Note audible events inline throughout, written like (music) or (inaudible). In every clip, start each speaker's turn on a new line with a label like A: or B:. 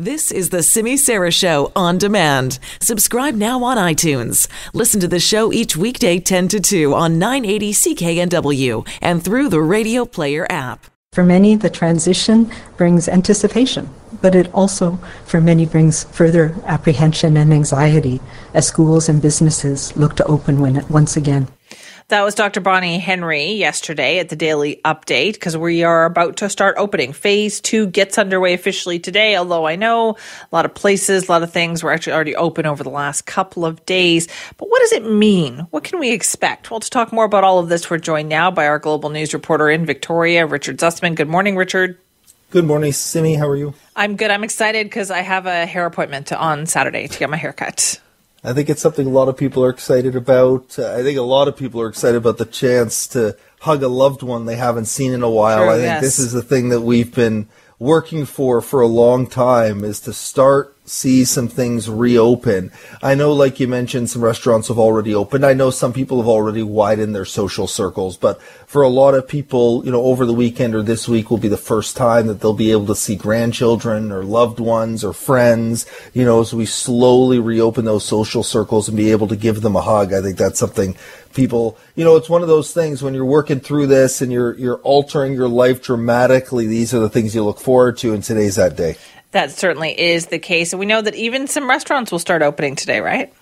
A: This is the Simi Sara Show on demand. Subscribe now on iTunes. Listen to the show each weekday 10 to 2 on 980 CKNW and through the Radio Player app.
B: For many, the transition brings anticipation, but it also, for many, brings further apprehension and anxiety as schools and businesses look to open when, once again.
C: That was Dr. Bonnie Henry yesterday at the Daily Update because we are about to start opening. Phase two gets underway officially today, although I know a lot of places, a lot of things were actually already open over the last couple of days. But what does it mean? What can we expect? Well, to talk more about all of this, we're joined now by our global news reporter in Victoria, Richard Zussman. Good morning, Richard.
D: Good morning, Simi. How are you?
C: I'm good. I'm excited because I have a hair appointment on Saturday to get my hair cut.
D: I think it's something a lot of people are excited about. Uh, I think a lot of people are excited about the chance to hug a loved one they haven't seen in a while. I think
C: yes.
D: this is the thing that we've been working for for a long time is to start see some things reopen. I know, like you mentioned, some restaurants have already opened. I know some people have already widened their social circles, but for a lot of people, you know, over the weekend or this week will be the first time that they'll be able to see grandchildren or loved ones or friends, you know, as we slowly reopen those social circles and be able to give them a hug. I think that's something people, you know, it's one of those things when you're working through this and you're, you're altering your life dramatically. These are the things you look forward to, and today's that day.
C: That certainly is the case. And we know that even some restaurants will start opening today, right?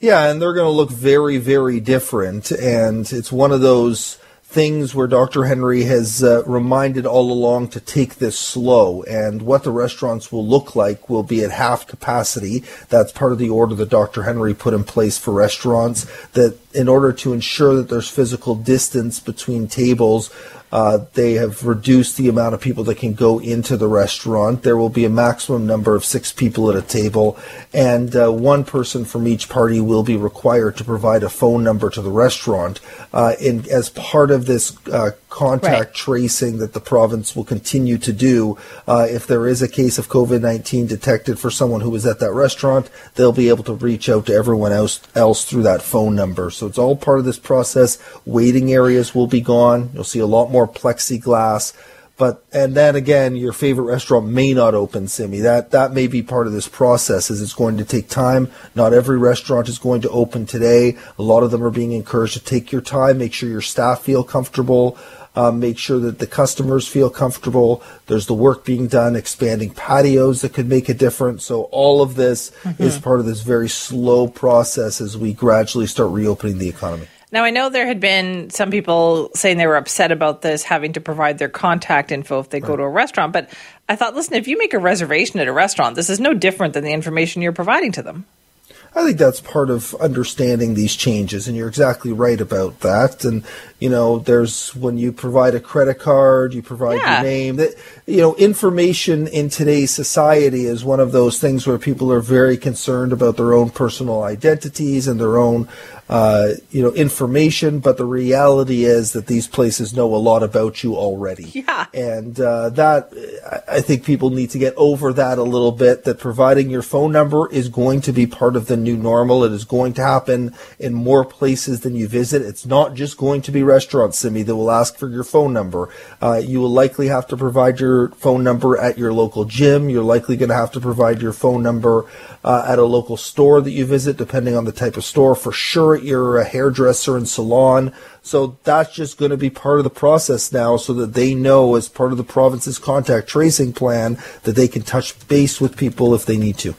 D: Yeah, and they're going to look very, very different. And it's one of those things where Dr. Henry has uh, reminded all along to take this slow. And what the restaurants will look like will be at half capacity. That's part of the order that Dr. Henry put in place for restaurants. That in order to ensure that there's physical distance between tables, uh, they have reduced the amount of people that can go into the restaurant. There will be a maximum number of six people at a table, and uh, one person from each party will be required to provide a phone number to the restaurant. Uh, in, as part of this uh, contact
C: Right.
D: tracing that the province will continue to do, uh, if there is a case of COVID 19 detected for someone who was at that restaurant, they'll be able to reach out to everyone else, else through that phone number. So it's all part of this process. Waiting areas will be gone. You'll see a lot more plexiglass. But and then again, your favorite restaurant may not open, Simi. That that may be part of this process. Is it's going to take time. Not every restaurant is going to open today. A lot of them are being encouraged to take your time. Make sure your staff feel comfortable. Um, make sure that the customers feel comfortable. There's the work being done, expanding patios that could make a difference. So all of this is part of this very slow process as we gradually start reopening the economy.
C: Now, I know there had been some people saying they were upset about this, having to provide their contact info if they go to a restaurant. But I thought, listen, if you make a reservation at a restaurant, this is no different than the information you're providing to them.
D: I think that's part of understanding these changes, and you're exactly right about that. And you know, there's when you provide a credit card, you provide
C: Yeah.
D: your name. That you know, information in today's society is one of those things where people are very concerned about their own personal identities and their own, uh, you know, information. But the reality is that these places know a lot about you already.
C: Yeah.
D: And uh, that, I- I think people need to get over that a little bit. That providing your phone number is going to be part of the new normal. It is going to happen in more places than you visit. It's not just going to be restaurants, Simi, that will ask for your phone number. Uh, you will likely have to provide your phone number at your local gym. You're likely going to have to provide your phone number uh, at a local store that you visit, depending on the type of store. For sure, at your uh, hairdresser and salon. So that's just going to be part of the process now so that they know as part of the province's contact tracing plan that they can touch base with people if they need to.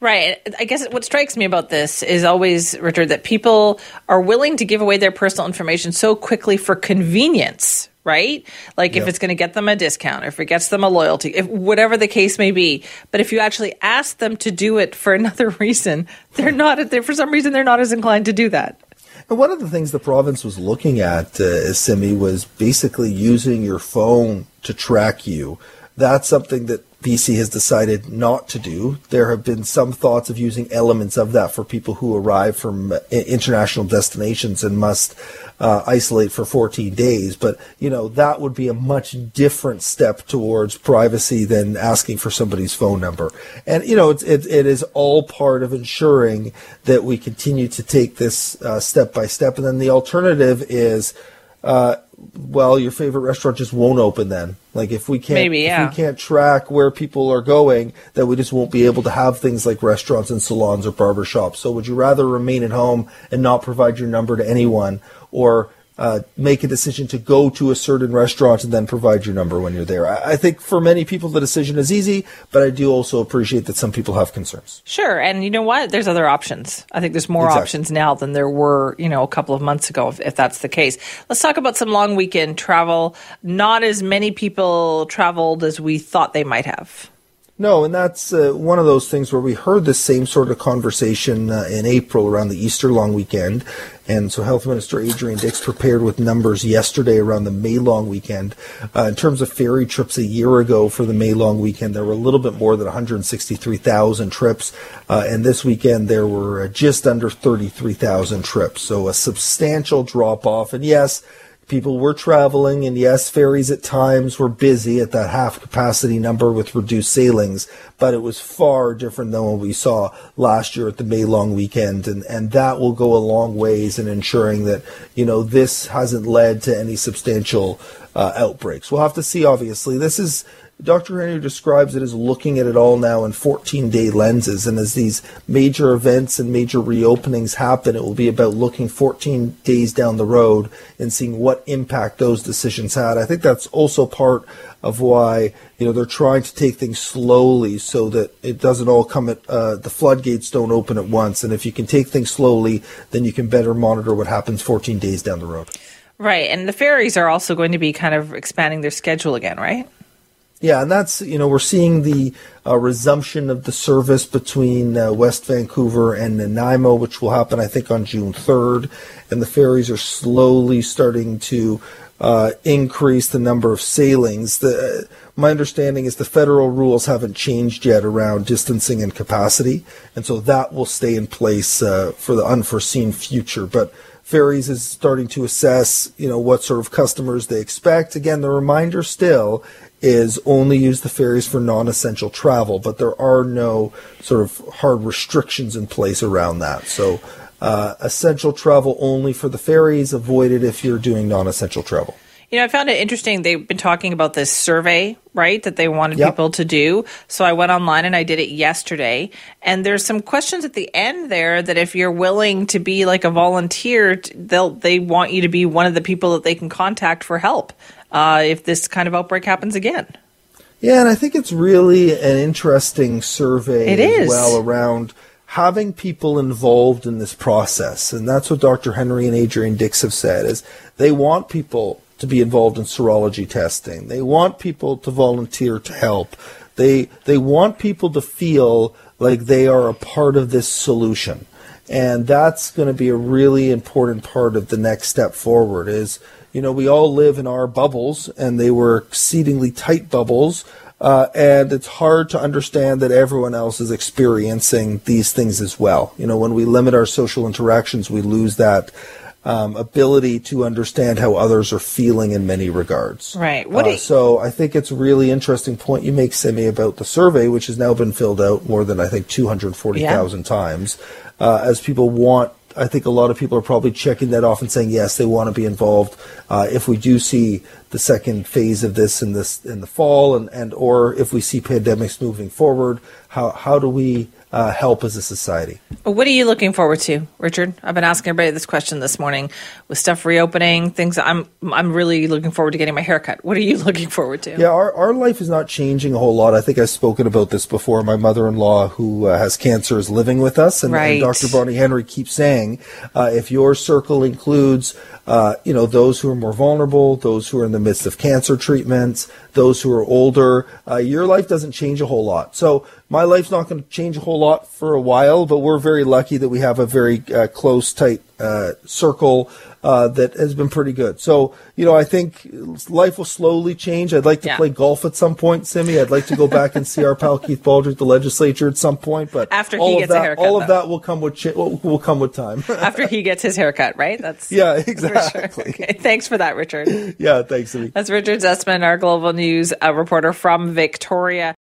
C: Right. I guess what strikes me about this is always, Richard, that people are willing to give away their personal information so quickly for convenience, right? Like if it's going to get them a discount, or if it gets them a loyalty, if whatever the case may be. But if you actually ask them to do it for (laughs) another reason, they're not. They're, for some reason, they're not as inclined to do that.
D: And one of the things the province was looking at, uh, Simi, was basically using your phone to track you. That's something that BC has decided not to do. There have been some thoughts of using elements of that for people who arrive from uh, international destinations and must uh, isolate for 14 days. But, you know, that would be a much different step towards privacy than asking for somebody's phone number. And, you know, it's, it, it is all part of ensuring that we continue to take this uh, step by step. And then the alternative is uh, well, your favorite restaurant just won't open then. Like if we can't,
C: Maybe, yeah.
D: if we can't track where people are going, then we just won't be able to have things like restaurants and salons or barber shops. So would you rather remain at home and not provide your number to anyone, or uh, make a decision to go to a certain restaurant and then provide your number when you're there. I, I, think for many people the decision is easy, but I do also appreciate that some people have concerns.
C: Sure, and you know what? There's other options. I think there's more exactly. options now than there were, you know, a couple of months ago, if, if that's the case. Let's talk about some long weekend travel. Not as many people traveled as we thought they might have.
D: No, and that's uh, one of those things where we heard the same sort of conversation uh, in April around the Easter long weekend. And so Health Minister Adrian Dix prepared with numbers yesterday around the May long weekend. Uh, in terms of ferry trips a year ago for the May long weekend, there were a little bit more than 163,000 trips. Uh, and this weekend, there were uh, just under 33,000 trips. So a substantial drop off. And yes, people were traveling, and yes, ferries at times were busy at that half capacity number with reduced sailings, but it was far different than what we saw last year at the May long weekend, and, and that will go a long ways in ensuring that, you know, this hasn't led to any substantial uh, outbreaks. We'll have to see, obviously. This is Dr. Henry describes it as looking at it all now in 14 day lenses. And as these major events and major reopenings happen, it will be about looking 14 days down the road and seeing what impact those decisions had. I think that's also part of why, you know, they're trying to take things slowly so that it doesn't all come at, uh, the floodgates don't open at once. And if you can take things slowly, then you can better monitor what happens 14 days down the road.
C: Right. And the ferries are also going to be kind of expanding their schedule again, right?
D: Yeah, and that's you know we're seeing the uh, resumption of the service between uh, West Vancouver and Nanaimo, which will happen I think on June third, and the ferries are slowly starting to uh, increase the number of sailings. The, my understanding is the federal rules haven't changed yet around distancing and capacity, and so that will stay in place uh, for the unforeseen future. But ferries is starting to assess, you know, what sort of customers they expect. Again, the reminder still is only use the ferries for non-essential travel, but there are no sort of hard restrictions in place around that. So, uh, essential travel only for the ferries. Avoid it if you're doing non-essential travel.
C: You know, I found it interesting. They've been talking about this survey, right, that they wanted yep. people to do. So I went online and I did it yesterday. And there's some questions at the end there that if you're willing to be like a volunteer, they'll they want you to be one of the people that they can contact for help uh, if this kind of outbreak happens again.
D: Yeah, and I think it's really an interesting survey
C: it is.
D: well around having people involved in this process. And that's what Dr. Henry and Adrian Dix have said is they want people to be involved in serology testing. They want people to volunteer to help. They they want people to feel like they are a part of this solution. And that's going to be a really important part of the next step forward is you know, we all live in our bubbles, and they were exceedingly tight bubbles. Uh, and it's hard to understand that everyone else is experiencing these things as well. You know, when we limit our social interactions, we lose that um, ability to understand how others are feeling in many regards.
C: Right.
D: What uh, you- so I think it's a really interesting point you make, Simi, about the survey, which has now been filled out more than I think 240,000 yeah. times, uh, as people want I think a lot of people are probably checking that off and saying yes, they want to be involved. Uh, if we do see the second phase of this in this in the fall, and, and or if we see pandemics moving forward, how how do we uh, help as a society.
C: What are you looking forward to, Richard? I've been asking everybody this question this morning with stuff reopening. Things I'm I'm really looking forward to getting my haircut. What are you (laughs) looking forward to?
D: Yeah, our our life is not changing a whole lot. I think I've spoken about this before. My mother-in-law, who uh, has cancer, is living with us, and,
C: right.
D: and Dr. Bonnie Henry keeps saying, uh, if your circle includes, uh, you know, those who are more vulnerable, those who are in the midst of cancer treatments, those who are older, uh, your life doesn't change a whole lot. So my life's not going to change a whole lot for a while, but we're very lucky that we have a very uh, close, tight uh, circle uh, that has been pretty good. So, you know, I think life will slowly change. I'd like to yeah. play golf at some point, Simi. I'd like to go back and see our pal (laughs) Keith Baldrey at the legislature at some point. But
C: after
D: he
C: gets
D: that,
C: a haircut,
D: all
C: though.
D: of that will come with ch- will come with time. (laughs)
C: after he gets his haircut, right? That's
D: yeah, exactly.
C: Sure. (laughs) Okay. Thanks for that, Richard.
D: yeah, thanks, Simi.
C: That's Richard Zussman, our global news uh, reporter from Victoria.